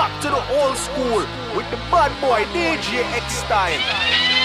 back to the old school with the bad boy DJ X Style.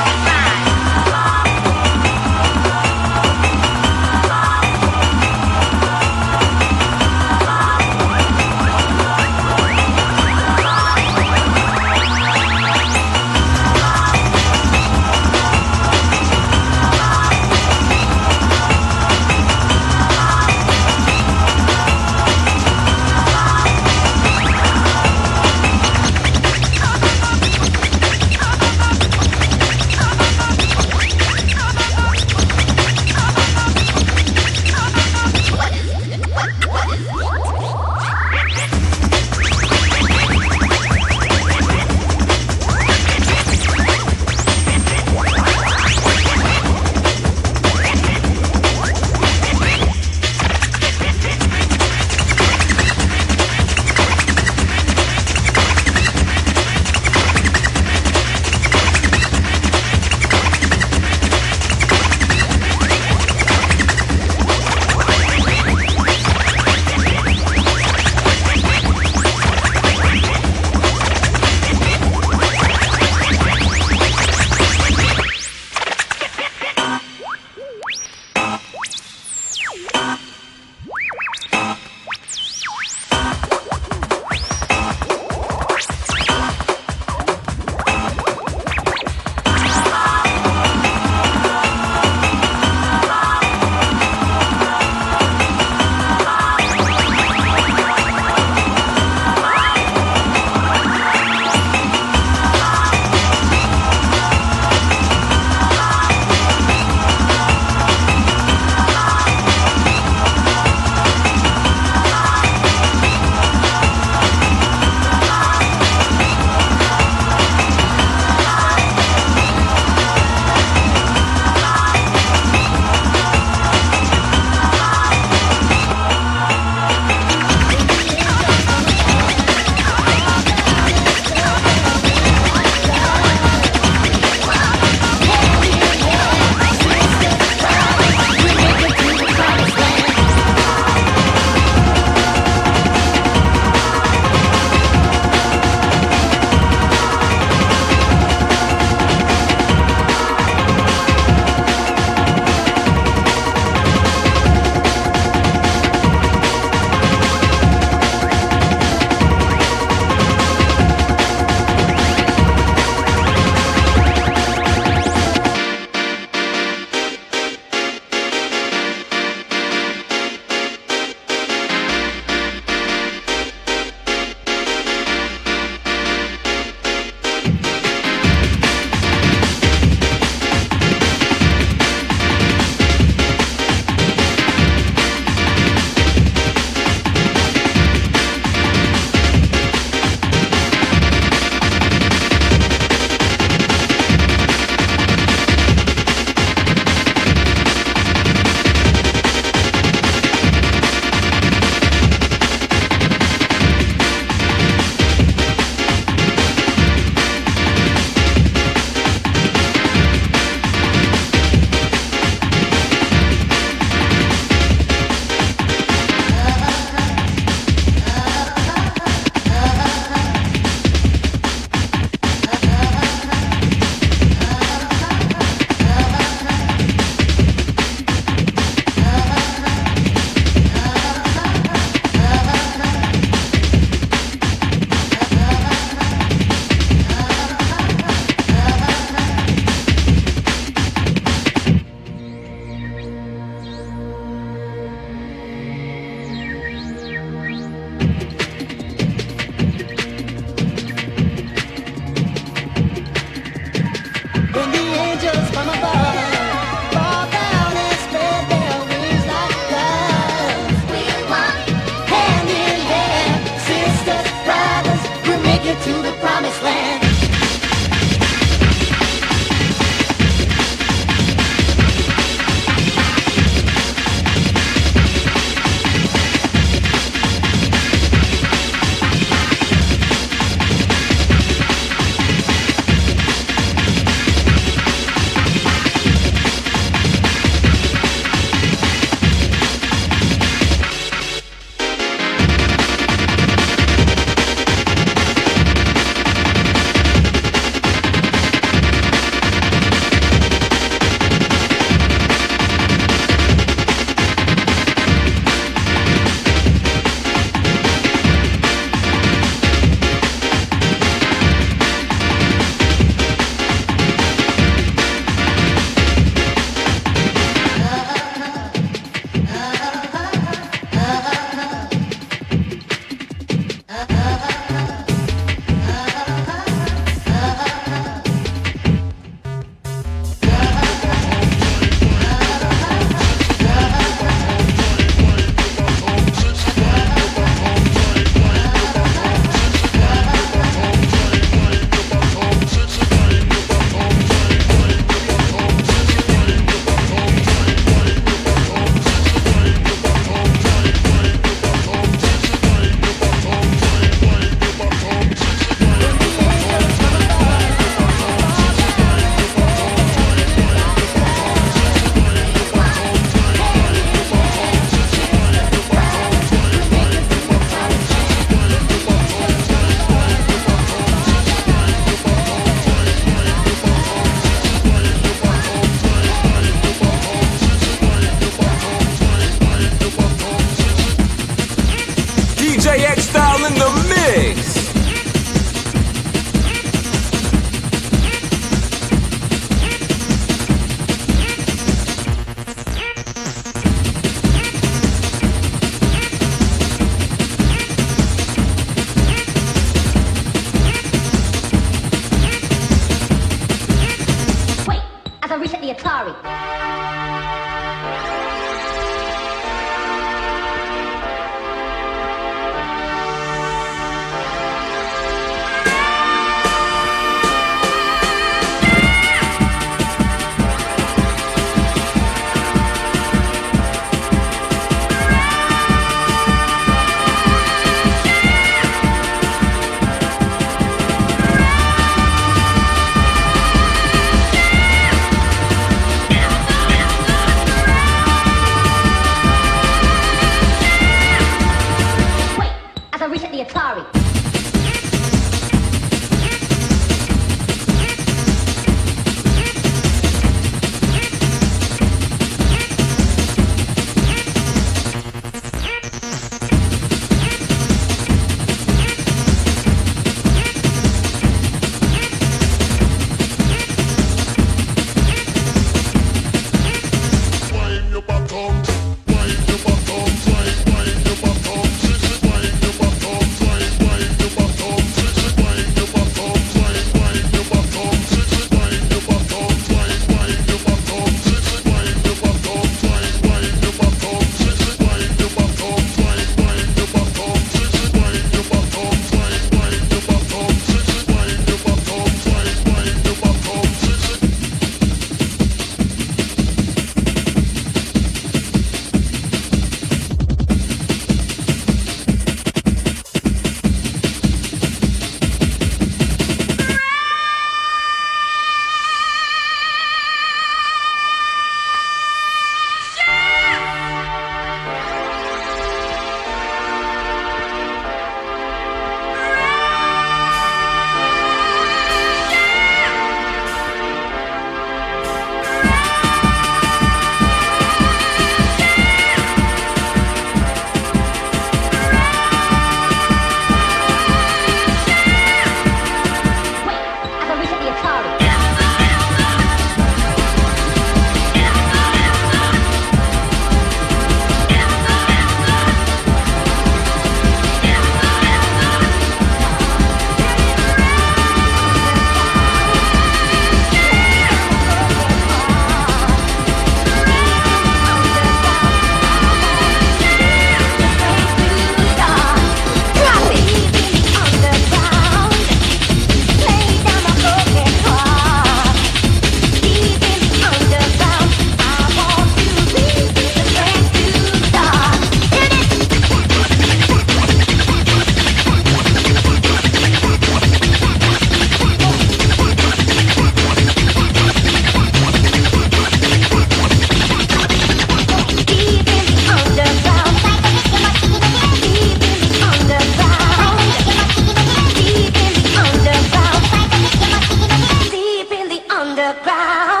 now.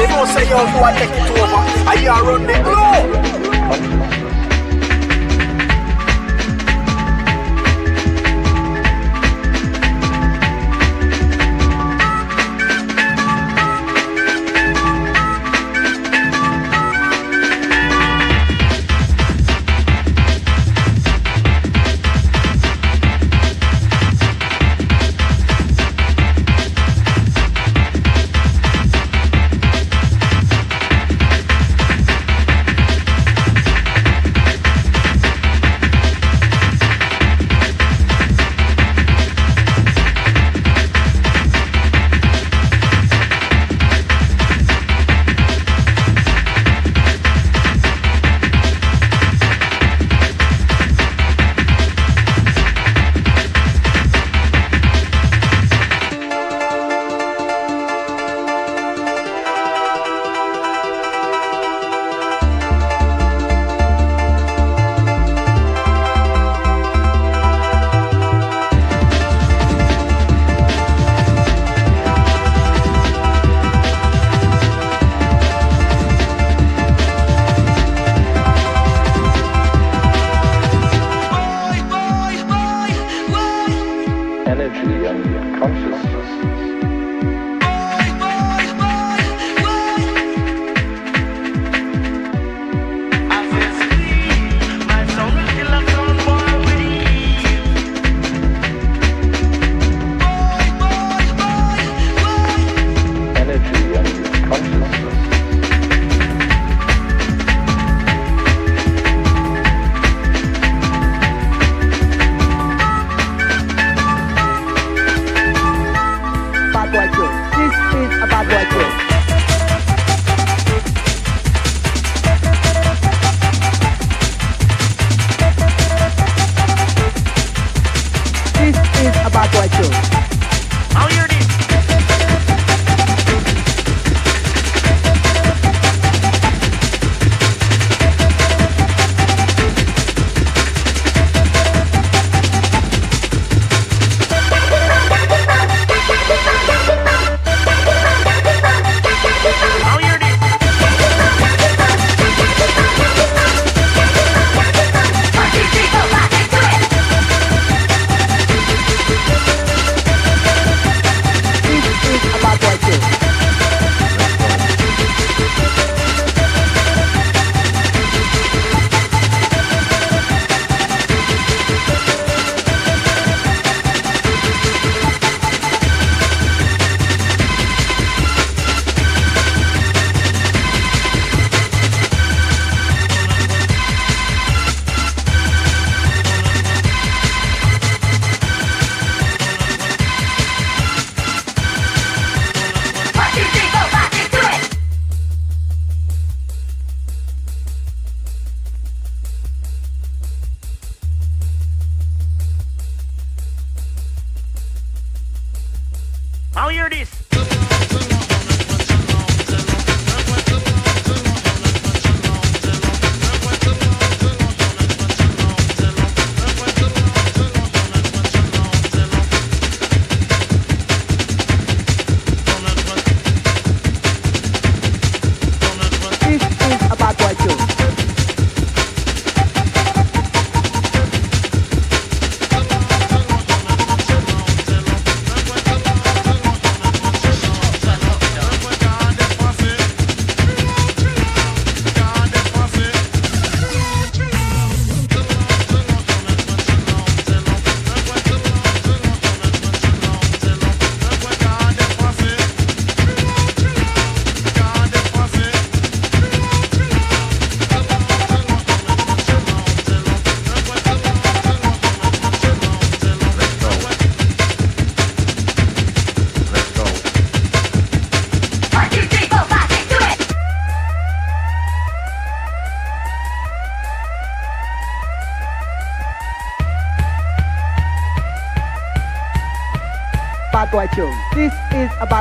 you know say yo go I take it over. I you run it. No!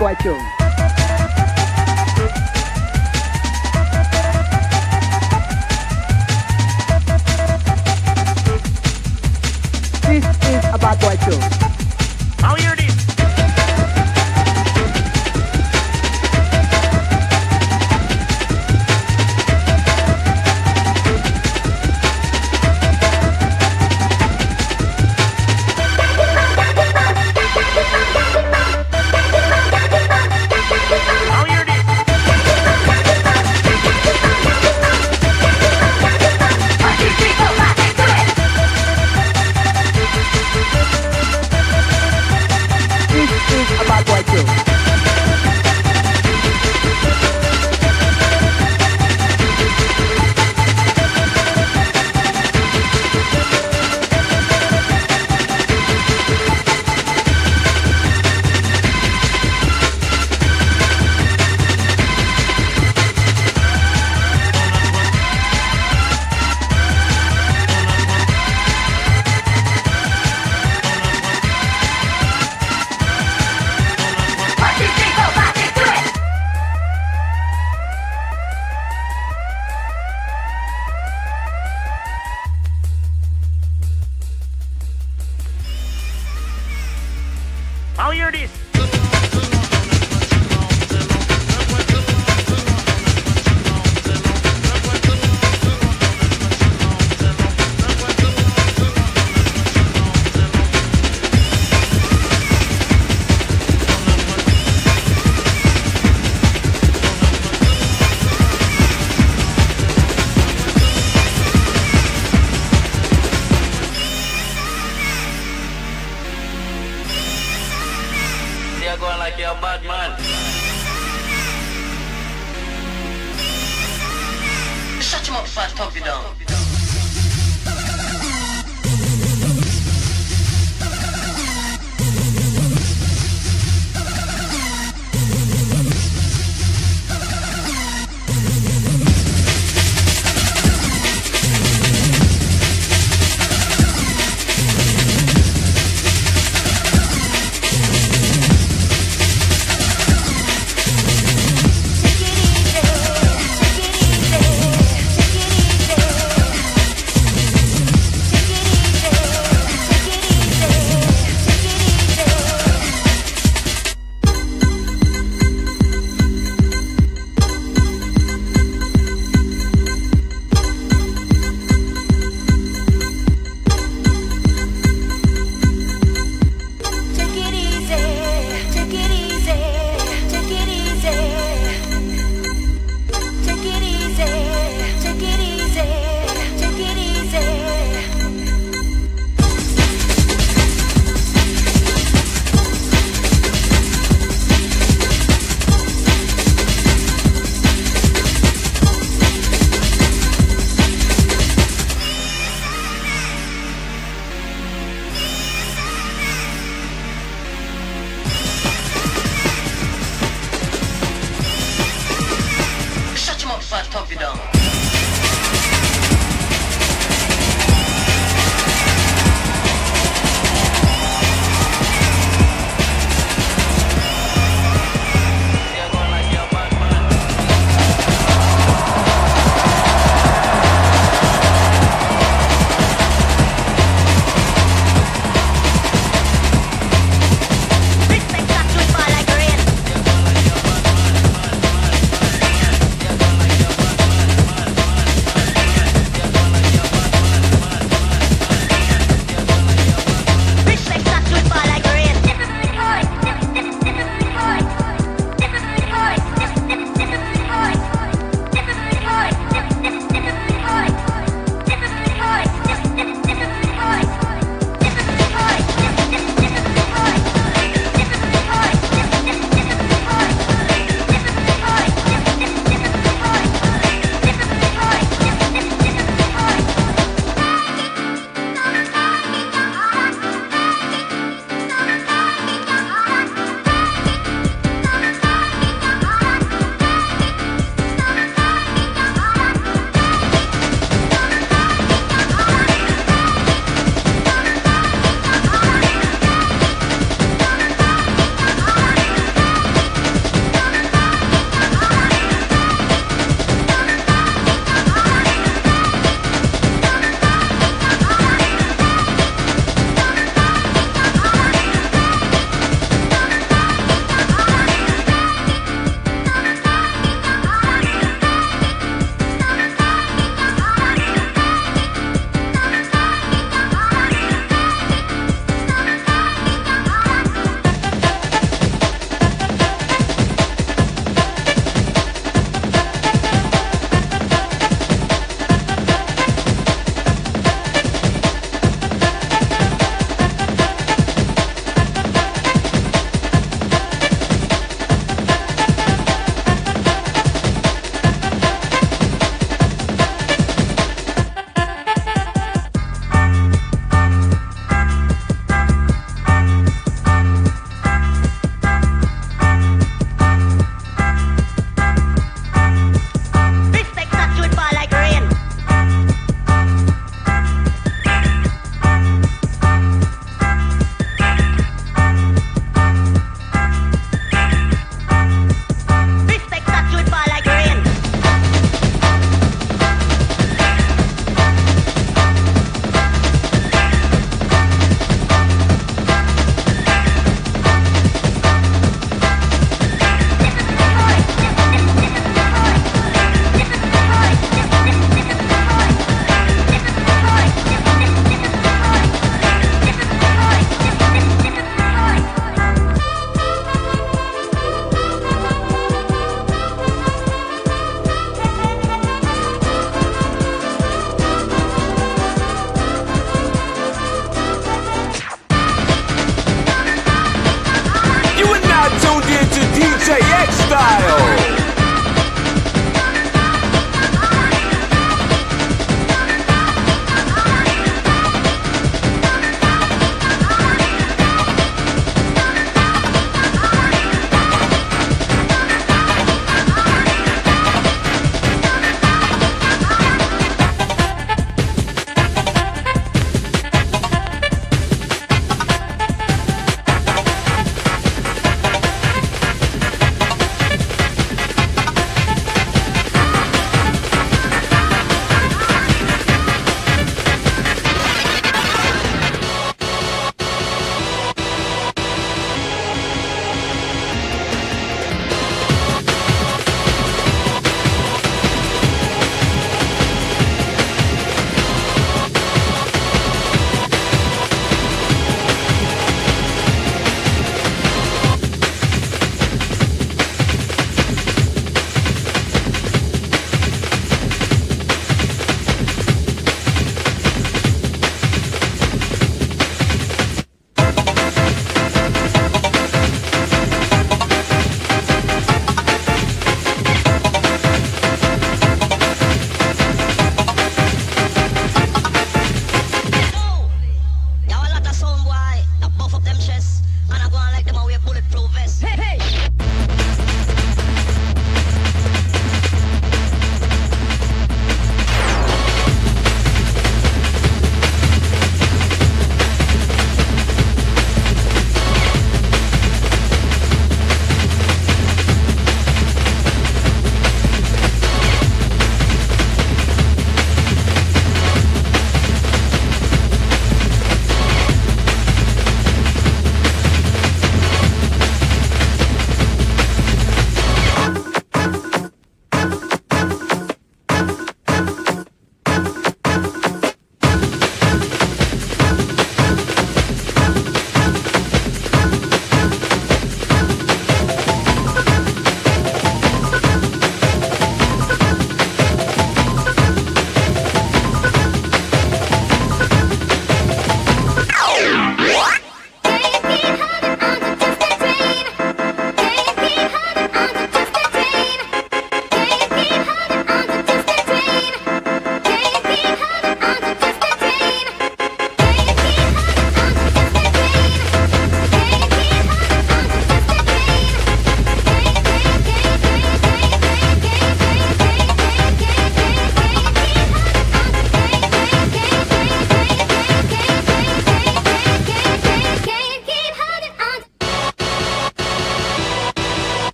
Take it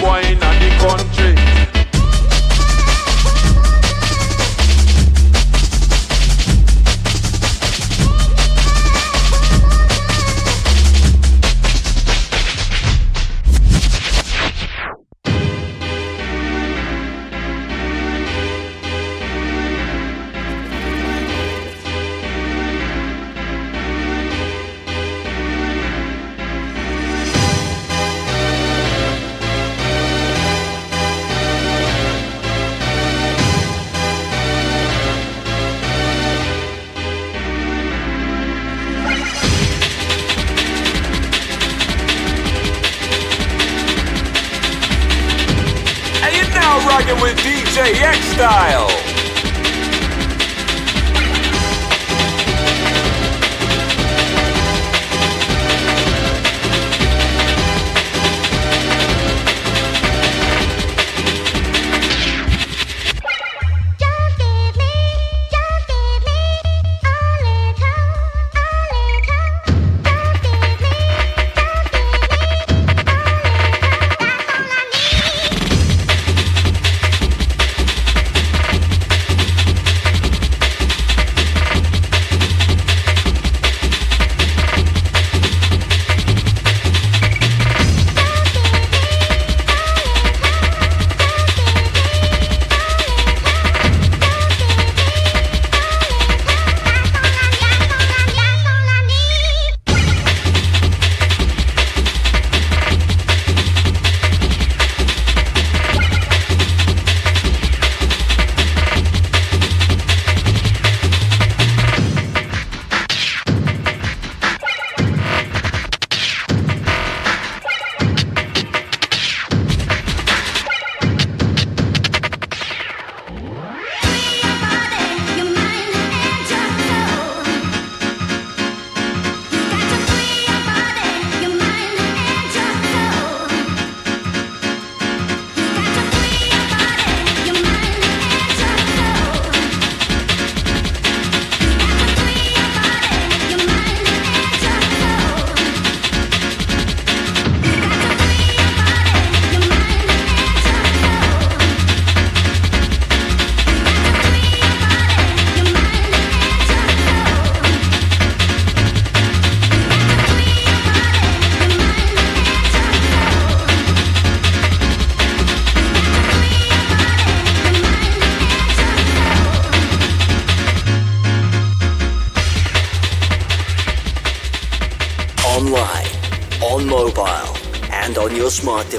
boy in the country.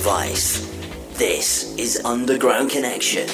Device. This is Underground Connection.